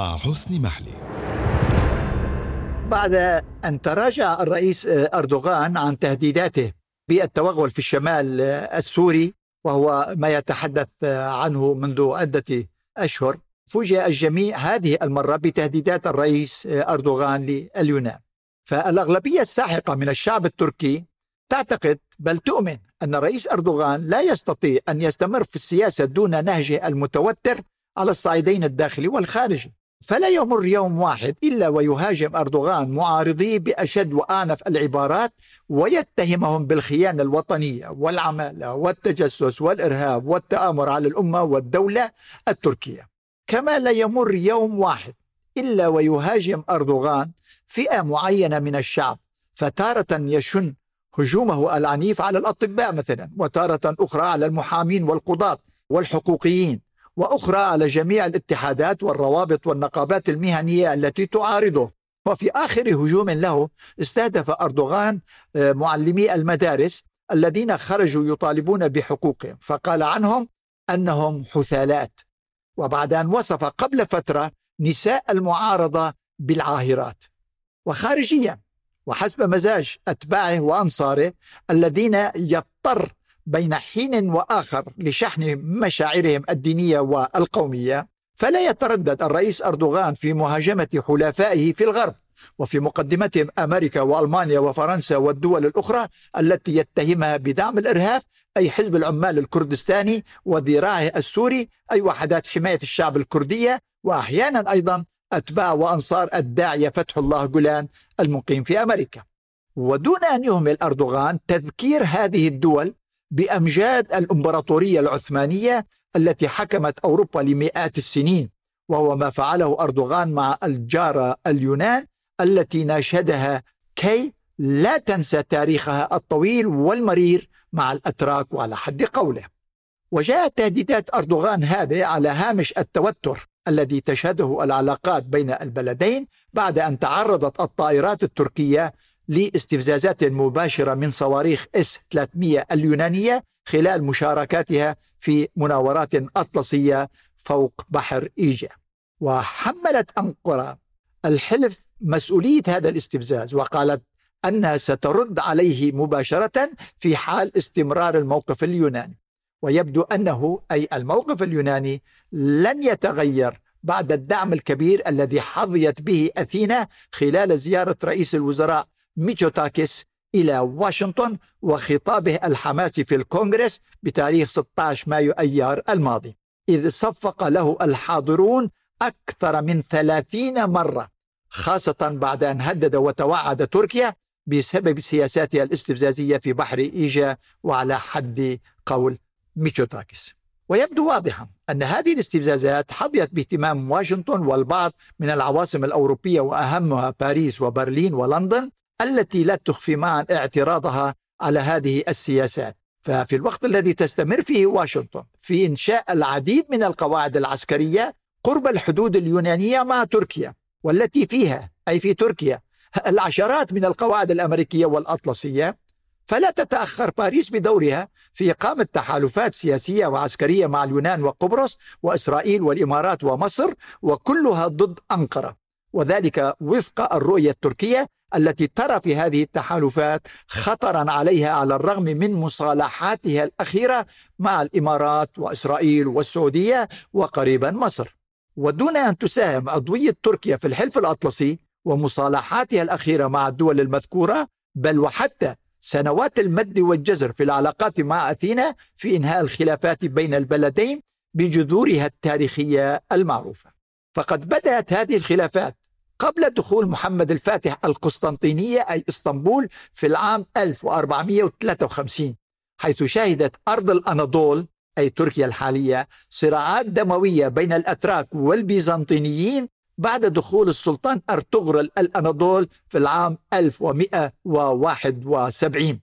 مع حسني محلي. بعد أن تراجع الرئيس أردوغان عن تهديداته بالتوغل في الشمال السوري وهو ما يتحدث عنه منذ عدة أشهر فوجئ الجميع هذه المرة بتهديدات الرئيس أردوغان لليونان. فالأغلبية الساحقة من الشعب التركي تعتقد بل تؤمن أن الرئيس أردوغان لا يستطيع أن يستمر في السياسة دون نهجه المتوتر على الصعيدين الداخلي والخارجي. فلا يمر يوم واحد إلا ويهاجم أردوغان معارضيه بأشد وأعنف العبارات ويتهمهم بالخيانة الوطنية والعمالة والتجسس والإرهاب والتآمر على الأمة والدولة التركية. كما لا يمر يوم واحد إلا ويهاجم أردوغان فئة معينة من الشعب فتارة يشن هجومه العنيف على الأطباء مثلا وتارة أخرى على المحامين والقضاة والحقوقيين. وأخرى على جميع الاتحادات والروابط والنقابات المهنية التي تعارضه. وفي آخر هجوم له استهدف أردوغان آه، معلمي المدارس الذين خرجوا يطالبون بحقوقهم. فقال عنهم أنهم حثالات. وبعد أن وصف قبل فترة نساء المعارضة بالعاهرات. وخارجيا وحسب مزاج أتباعه وأنصاره الذين يضطر بين حين وآخر لشحن مشاعرهم الدينية والقومية فلا يتردد الرئيس أردوغان في مهاجمة حلفائه في الغرب وفي مقدمتهم أمريكا وألمانيا وفرنسا والدول الأخرى التي يتهمها بدعم الإرهاب أي حزب العمال الكردستاني وذراعه السوري أي وحدات حماية الشعب الكردية وأحيانا أيضا أتباع وأنصار الداعية فتح الله جولان المقيم في أمريكا. ودون أن يهمل أردوغان تذكير هذه الدول بأمجاد الإمبراطورية العثمانية التي حكمت أوروبا لمئات السنين وهو ما فعله أردوغان مع الجاره اليونان التي ناشدها كي لا تنسى تاريخها الطويل والمرير مع الأتراك وعلى حد قوله. وجاءت تهديدات أردوغان هذه على هامش التوتر الذي تشهده العلاقات بين البلدين بعد أن تعرضت الطائرات التركية لاستفزازات مباشرة من صواريخ إس 300 اليونانية خلال مشاركاتها في مناورات أطلسية فوق بحر إيجا. وحملت أنقرة الحلف مسؤولية هذا الاستفزاز وقالت أنها سترد عليه مباشرة في حال استمرار الموقف اليوناني. ويبدو أنه أي الموقف اليوناني لن يتغير بعد الدعم الكبير الذي حظيت به أثينا خلال زيارة رئيس الوزراء ميتشوتاكيس إلى واشنطن وخطابه الحماسي في الكونغرس بتاريخ 16 مايو أيار الماضي إذ صفق له الحاضرون أكثر من 30 مرة خاصة بعد أن هدد وتوعد تركيا بسبب سياساتها الاستفزازية في بحر إيجا وعلى حد قول ميتشوتاكيس ويبدو واضحا أن هذه الاستفزازات حظيت باهتمام واشنطن والبعض من العواصم الأوروبية وأهمها باريس وبرلين ولندن التي لا تخفي معا اعتراضها على هذه السياسات. ففي الوقت الذي تستمر فيه واشنطن في إنشاء العديد من القواعد العسكرية قرب الحدود اليونانية مع تركيا والتي فيها أي في تركيا العشرات من القواعد الأمريكية والأطلسية. فلا تتأخر باريس بدورها في إقامة تحالفات سياسية وعسكرية مع اليونان وقبرص وإسرائيل والإمارات ومصر وكلها ضد أنقرة. وذلك وفق الرؤية التركية التي ترى في هذه التحالفات خطرا عليها على الرغم من مصالحاتها الأخيرة مع الإمارات وإسرائيل والسعودية وقريبا مصر. ودون أن تساهم عضويه تركيا في الحلف الأطلسي ومصالحاتها الأخيرة مع الدول المذكورة بل وحتى سنوات المد والجزر في العلاقات مع أثينا في إنهاء الخلافات بين البلدين بجذورها التاريخية المعروفة. فقد بدأت هذه الخلافات قبل دخول محمد الفاتح القسطنطينية أي إسطنبول في العام 1453 حيث شهدت أرض الأناضول أي تركيا الحالية صراعات دموية بين الأتراك والبيزنطينيين بعد دخول السلطان أرطغرل الأناضول في العام 1171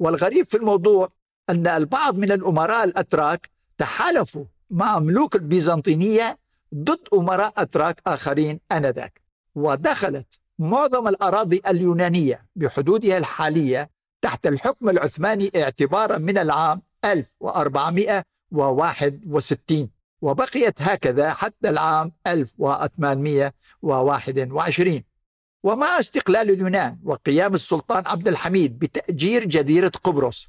والغريب في الموضوع أن البعض من الأمراء الأتراك تحالفوا مع ملوك البيزنطينية ضد أمراء أتراك آخرين آنذاك. ودخلت معظم الأراضي اليونانية بحدودها الحالية تحت الحكم العثماني اعتبارا من العام 1461 وبقيت هكذا حتى العام 1821 ومع استقلال اليونان وقيام السلطان عبد الحميد بتأجير جزيرة قبرص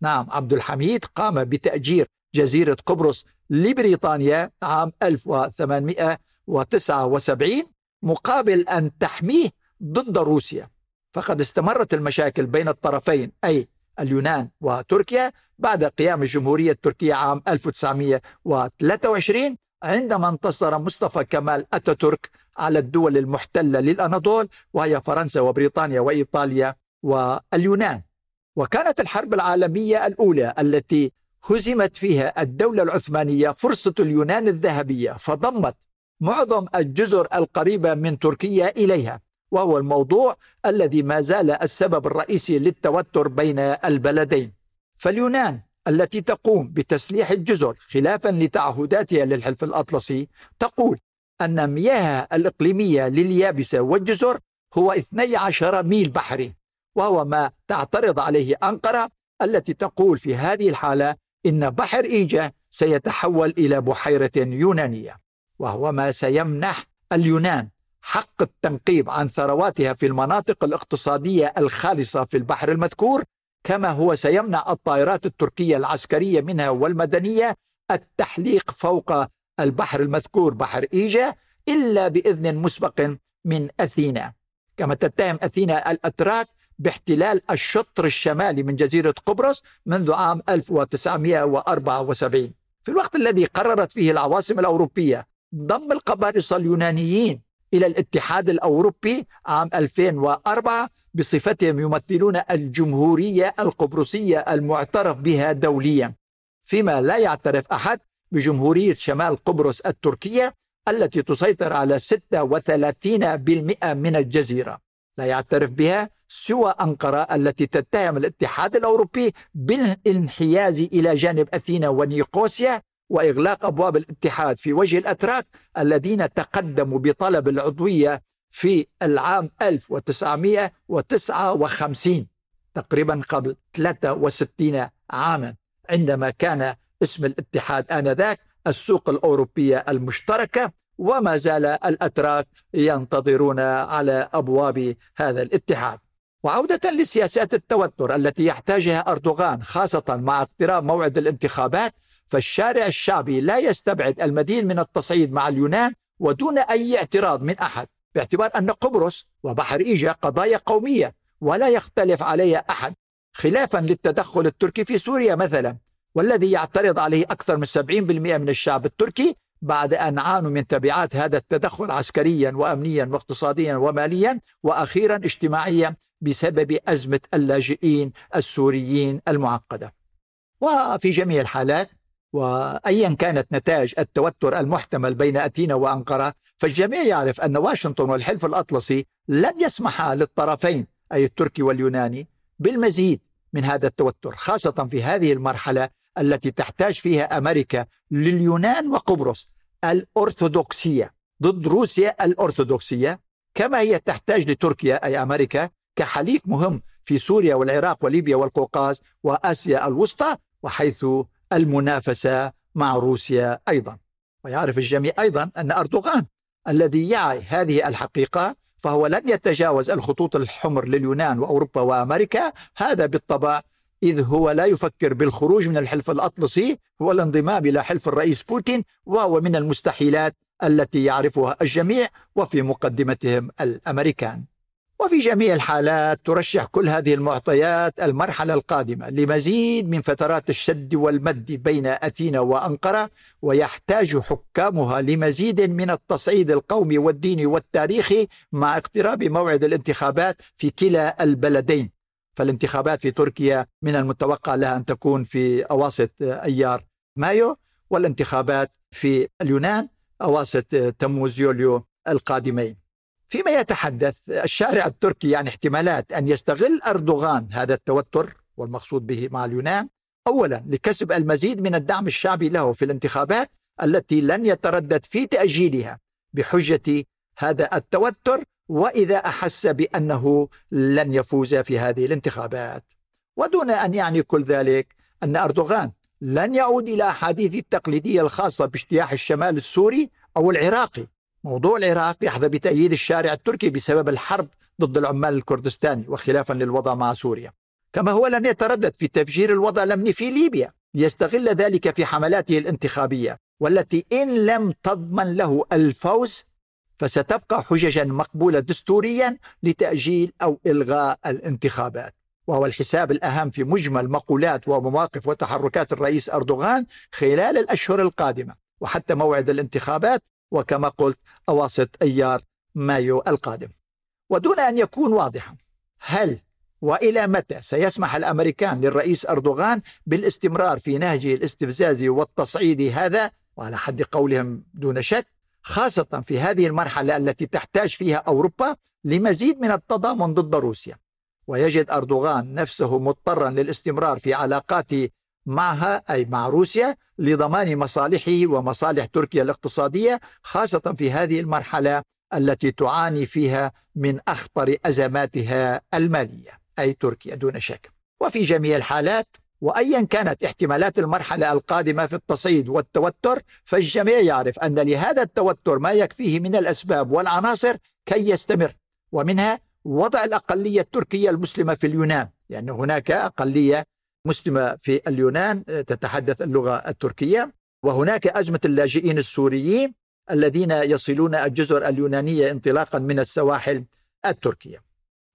نعم عبد الحميد قام بتأجير جزيرة قبرص لبريطانيا عام 1879 مقابل أن تحميه ضد روسيا. فقد استمرت المشاكل بين الطرفين أي اليونان وتركيا بعد قيام الجمهورية التركية عام 1923 عندما انتصر مصطفى كمال أتاتورك على الدول المحتلة للأناضول وهي فرنسا وبريطانيا وإيطاليا واليونان. وكانت الحرب العالمية الأولى التي هزمت فيها الدولة العثمانية فرصة اليونان الذهبية فضمت معظم الجزر القريبة من تركيا إليها وهو الموضوع الذي ما زال السبب الرئيسي للتوتر بين البلدين. فاليونان التي تقوم بتسليح الجزر خلافا لتعهداتها للحلف الأطلسي تقول أن مياه الإقليمية لليابسة والجزر هو 12 ميل بحري وهو ما تعترض عليه أنقرة التي تقول في هذه الحالة إن بحر إيجا سيتحول إلى بحيرة يونانية. وهو ما سيمنح اليونان حق التنقيب عن ثرواتها في المناطق الاقتصادية الخالصة في البحر المذكور كما هو سيمنع الطائرات التركية العسكرية منها والمدنية التحليق فوق البحر المذكور بحر إيجا إلا بإذن مسبق من أثينا. كما تتهم أثينا الأتراك باحتلال الشطر الشمالي من جزيرة قبرص منذ عام 1974 في الوقت الذي قررت فيه العواصم الأوروبية ضم القبارصة اليونانيين إلى الاتحاد الأوروبي عام 2004 بصفتهم يمثلون الجمهورية القبرصية المعترف بها دوليا فيما لا يعترف أحد بجمهورية شمال قبرص التركية التي تسيطر على 36% من الجزيرة. لا يعترف بها سوى أنقرة التي تتهم الاتحاد الأوروبي بالانحياز إلى جانب أثينا ونيقوسيا وإغلاق أبواب الاتحاد في وجه الأتراك الذين تقدموا بطلب العضوية في العام 1959 تقريبا قبل 63 عاما عندما كان اسم الاتحاد آنذاك السوق الأوروبية المشتركة وما زال الأتراك ينتظرون على أبواب هذا الاتحاد. وعودة لسياسات التوتر التي يحتاجها أردوغان خاصة مع اقتراب موعد الانتخابات فالشارع الشعبي لا يستبعد المزيد من التصعيد مع اليونان ودون أي اعتراض من أحد باعتبار أن قبرص وبحر إيجا قضايا قومية ولا يختلف عليها أحد. خلافا للتدخل التركي في سوريا مثلا والذي يعترض عليه أكثر من 70% من الشعب التركي بعد أن عانوا من تبعات هذا التدخل عسكريا وأمنيا واقتصاديا وماليا وأخيرا اجتماعيا بسبب أزمة اللاجئين السوريين المعقدة. وفي جميع الحالات وايا كانت نتائج التوتر المحتمل بين أثينا وأنقرة فالجميع يعرف أن واشنطن والحلف الأطلسي لن يسمحا للطرفين أي التركي واليوناني بالمزيد من هذا التوتر خاصة في هذه المرحلة التي تحتاج فيها أمريكا لليونان وقبرص الأرثوذكسية. ضد روسيا الأرثوذكسية كما هي تحتاج لتركيا أي أمريكا كحليف مهم في سوريا والعراق وليبيا والقوقاز وآسيا الوسطى وحيث المنافسة مع روسيا أيضا. ويعرف الجميع أيضا أن أردوغان الذي يعي هذه الحقيقة فهو لن يتجاوز الخطوط الحمر لليونان وأوروبا وأمريكا. هذا بالطبع إذ هو لا يفكر بالخروج من الحلف الأطلسي والانضمام إلى حلف الرئيس بوتين وهو من المستحيلات التي يعرفها الجميع وفي مقدمتهم الأمريكان. وفي جميع الحالات ترشح كل هذه المعطيات المرحلة القادمة لمزيد من فترات الشد والمد بين أثينا وأنقرة ويحتاج حكامها لمزيد من التصعيد القومي والديني والتاريخي مع اقتراب موعد الانتخابات في كلا البلدين. فالانتخابات في تركيا من المتوقع لها أن تكون في أواسط أيار مايو والانتخابات في اليونان أواسط تموز يوليو القادمين. فيما يتحدث الشارع التركي عن احتمالات أن يستغل أردوغان هذا التوتر والمقصود به مع اليونان أولا لكسب المزيد من الدعم الشعبي له في الانتخابات التي لن يتردد في تأجيلها بحجة هذا التوتر وإذا أحس بأنه لن يفوز في هذه الانتخابات. ودون أن يعني كل ذلك أن أردوغان لن يعود إلى أحاديث التقليدية الخاصة باجتياح الشمال السوري أو العراقي. موضوع العراق يحظى بتأييد الشارع التركي بسبب الحرب ضد العمال الكردستاني وخلافا للوضع مع سوريا. كما هو لن يتردد في تفجير الوضع الأمني في ليبيا ليستغل ذلك في حملاته الانتخابية والتي إن لم تضمن له الفوز فستبقى حججا مقبولة دستوريا لتأجيل أو إلغاء الانتخابات. وهو الحساب الأهم في مجمل مقولات ومواقف وتحركات الرئيس أردوغان خلال الأشهر القادمة. وحتى موعد الانتخابات وكما قلت أواسط أيار مايو القادم. ودون أن يكون واضحا هل وإلى متى سيسمح الأمريكان للرئيس أردوغان بالاستمرار في نهجه الاستفزازي والتصعيدي هذا؟ وعلى حد قولهم دون شك خاصة في هذه المرحلة التي تحتاج فيها أوروبا لمزيد من التضامن ضد روسيا. ويجد أردوغان نفسه مضطرا للاستمرار في علاقاته معها أي مع روسيا لضمان مصالحه ومصالح تركيا الاقتصادية خاصة في هذه المرحلة التي تعاني فيها من أخطر أزماتها المالية أي تركيا دون شك. وفي جميع الحالات وايا كانت احتمالات المرحلة القادمة في التصعيد والتوتر فالجميع يعرف أن لهذا التوتر ما يكفيه من الأسباب والعناصر كي يستمر. ومنها وضع الأقلية التركية المسلمة في اليونان لأن هناك أقلية مسلمه في اليونان تتحدث اللغة التركية. وهناك أزمة اللاجئين السوريين الذين يصلون الجزر اليونانية انطلاقا من السواحل التركية.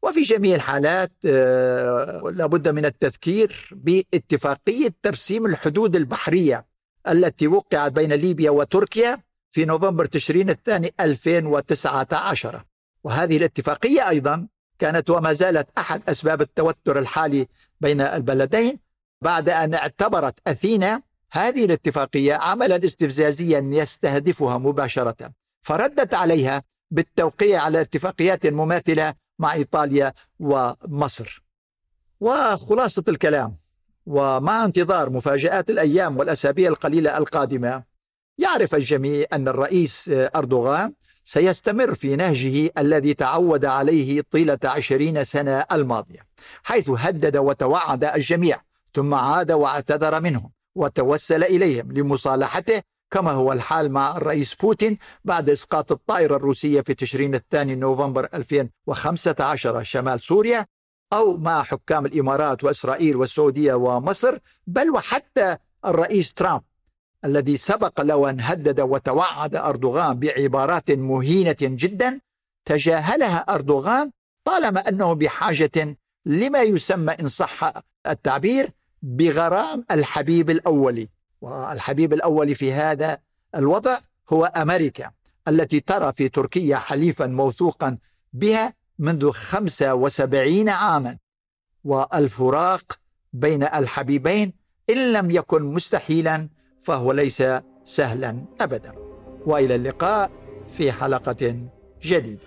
وفي جميع الحالات آه، لابد من التذكير باتفاقية ترسيم الحدود البحرية التي وقعت بين ليبيا وتركيا في نوفمبر تشرين الثاني 2019 وهذه الاتفاقية أيضا كانت وما زالت أحد أسباب التوتر الحالي بين البلدين. بعد أن اعتبرت أثينا هذه الاتفاقية عملا استفزازيا يستهدفها مباشرة فردت عليها بالتوقيع على اتفاقيات مماثلة مع إيطاليا ومصر. وخلاصة الكلام ومع انتظار مفاجآت الأيام والأسابيع القليلة القادمة يعرف الجميع أن الرئيس أردوغان سيستمر في نهجه الذي تعود عليه طيلة عشرين سنة الماضية حيث هدد وتوعد الجميع ثم عاد واعتذر منهم وتوسل إليهم لمصالحته كما هو الحال مع الرئيس بوتين بعد إسقاط الطائرة الروسية في تشرين الثاني نوفمبر 2015 شمال سوريا أو مع حكام الإمارات وإسرائيل والسعودية ومصر بل وحتى الرئيس ترامب الذي سبق له أن هدد وتوعد أردوغان بعبارات مهينة جدا تجاهلها أردوغان طالما أنه بحاجة لما يسمى إن صح التعبير بغرام الحبيب الأولي. والحبيب الأولي في هذا الوضع هو أمريكا التي ترى في تركيا حليفا موثوقا بها منذ 75 عاما. والفراق بين الحبيبين إن لم يكن مستحيلا فهو ليس سهلا ابدا. وإلى اللقاء في حلقة جديدة.